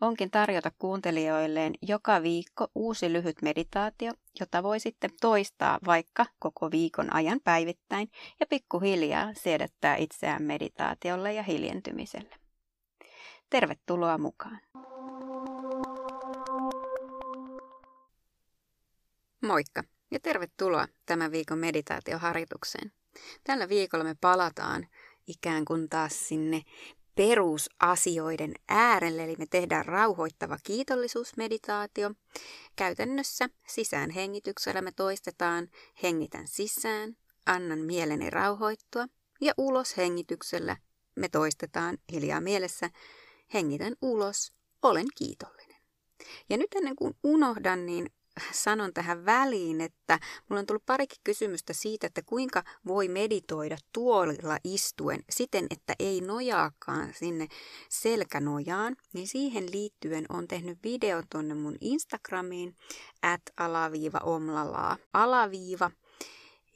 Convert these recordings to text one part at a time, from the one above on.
onkin tarjota kuuntelijoilleen joka viikko uusi lyhyt meditaatio, jota voi sitten toistaa vaikka koko viikon ajan päivittäin ja pikkuhiljaa siedättää itseään meditaatiolle ja hiljentymiselle. Tervetuloa mukaan! Moikka ja tervetuloa tämän viikon meditaatioharjoitukseen. Tällä viikolla me palataan ikään kuin taas sinne perusasioiden äärelle, eli me tehdään rauhoittava kiitollisuusmeditaatio. Käytännössä sisään hengityksellä me toistetaan hengitän sisään, annan mieleni rauhoittua ja ulos hengityksellä me toistetaan hiljaa mielessä hengitän ulos, olen kiitollinen. Ja nyt ennen kuin unohdan, niin sanon tähän väliin, että mulla on tullut parikin kysymystä siitä, että kuinka voi meditoida tuolilla istuen siten, että ei nojaakaan sinne selkänojaan, niin siihen liittyen on tehnyt video tuonne mun Instagramiin, at alaviiva omlalaa alaviiva,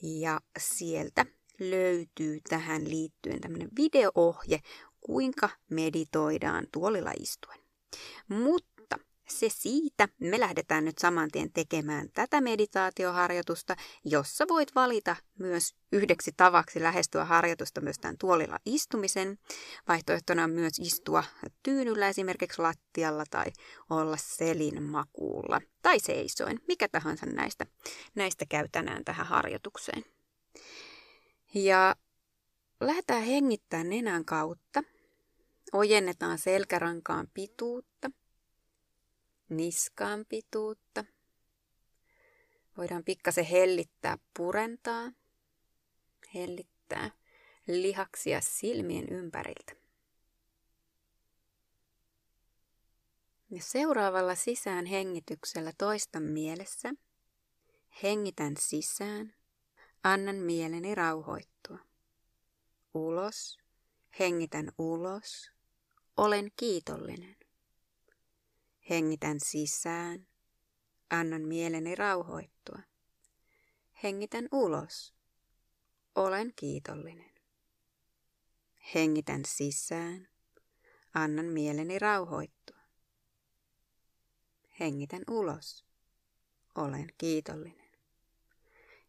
ja sieltä löytyy tähän liittyen tämmöinen videoohje, kuinka meditoidaan tuolilla istuen. Mutta se siitä. Me lähdetään nyt saman tien tekemään tätä meditaatioharjoitusta, jossa voit valita myös yhdeksi tavaksi lähestyä harjoitusta myös tämän tuolilla istumisen. Vaihtoehtona on myös istua tyynyllä esimerkiksi lattialla tai olla selin makuulla tai seisoin. Mikä tahansa näistä, näistä käy tänään tähän harjoitukseen. Ja lähdetään hengittämään nenän kautta. Ojennetaan selkärankaan pituutta – niskaan pituutta. Voidaan pikkasen hellittää, purentaa, hellittää lihaksia silmien ympäriltä. Ja seuraavalla sisään hengityksellä toistan mielessä. Hengitän sisään. Annan mieleni rauhoittua. Ulos. Hengitän ulos. Olen kiitollinen. Hengitän sisään. Annan mieleni rauhoittua. Hengitän ulos. Olen kiitollinen. Hengitän sisään. Annan mieleni rauhoittua. Hengitän ulos. Olen kiitollinen.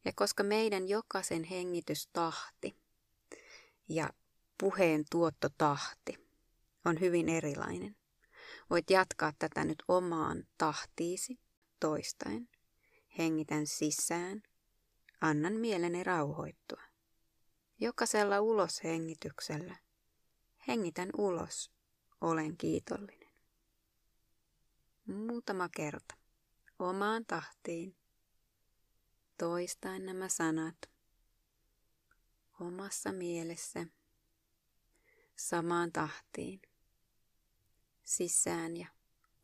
Ja koska meidän jokaisen hengitystahti ja puheen tuottotahti on hyvin erilainen, Voit jatkaa tätä nyt omaan tahtiisi toistaen. Hengitän sisään. Annan mieleni rauhoittua. Jokaisella uloshengityksellä hengitän ulos. Olen kiitollinen. Muutama kerta omaan tahtiin. Toistain nämä sanat omassa mielessä samaan tahtiin sisään ja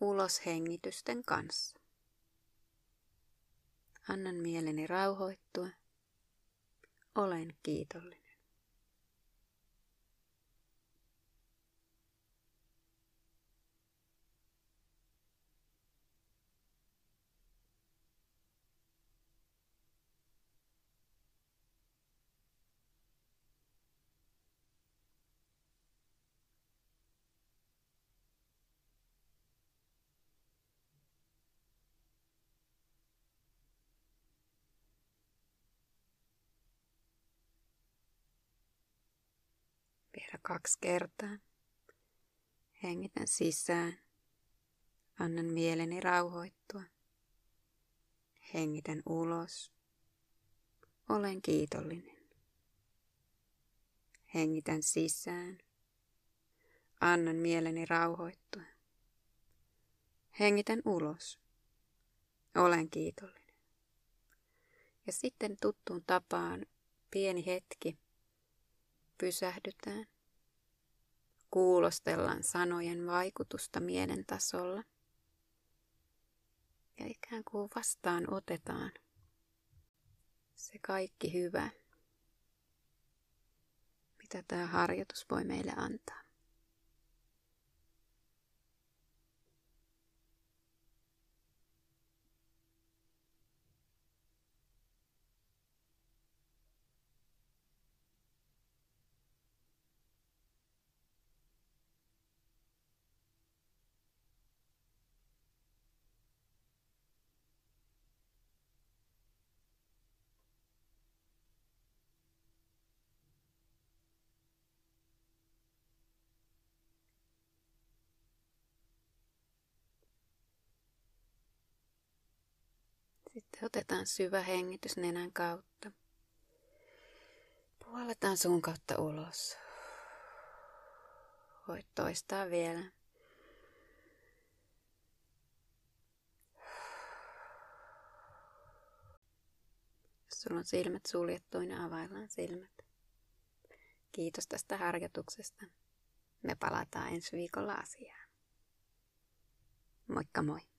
ulos hengitysten kanssa. Annan mieleni rauhoittua. Olen kiitollinen. Vielä kaksi kertaa. Hengitän sisään. Annan mieleni rauhoittua. Hengitän ulos. Olen kiitollinen. Hengitän sisään. Annan mieleni rauhoittua. Hengitän ulos. Olen kiitollinen. Ja sitten tuttuun tapaan pieni hetki pysähdytään. Kuulostellaan sanojen vaikutusta mielen tasolla. Ja ikään kuin vastaan otetaan se kaikki hyvä, mitä tämä harjoitus voi meille antaa. Otetaan syvä hengitys nenän kautta. Puoletaan suun kautta ulos. Voit toistaa vielä. Jos sulla on silmät suljettuina, availlaan silmät. Kiitos tästä harjoituksesta. Me palataan ensi viikolla asiaan. Moikka moi!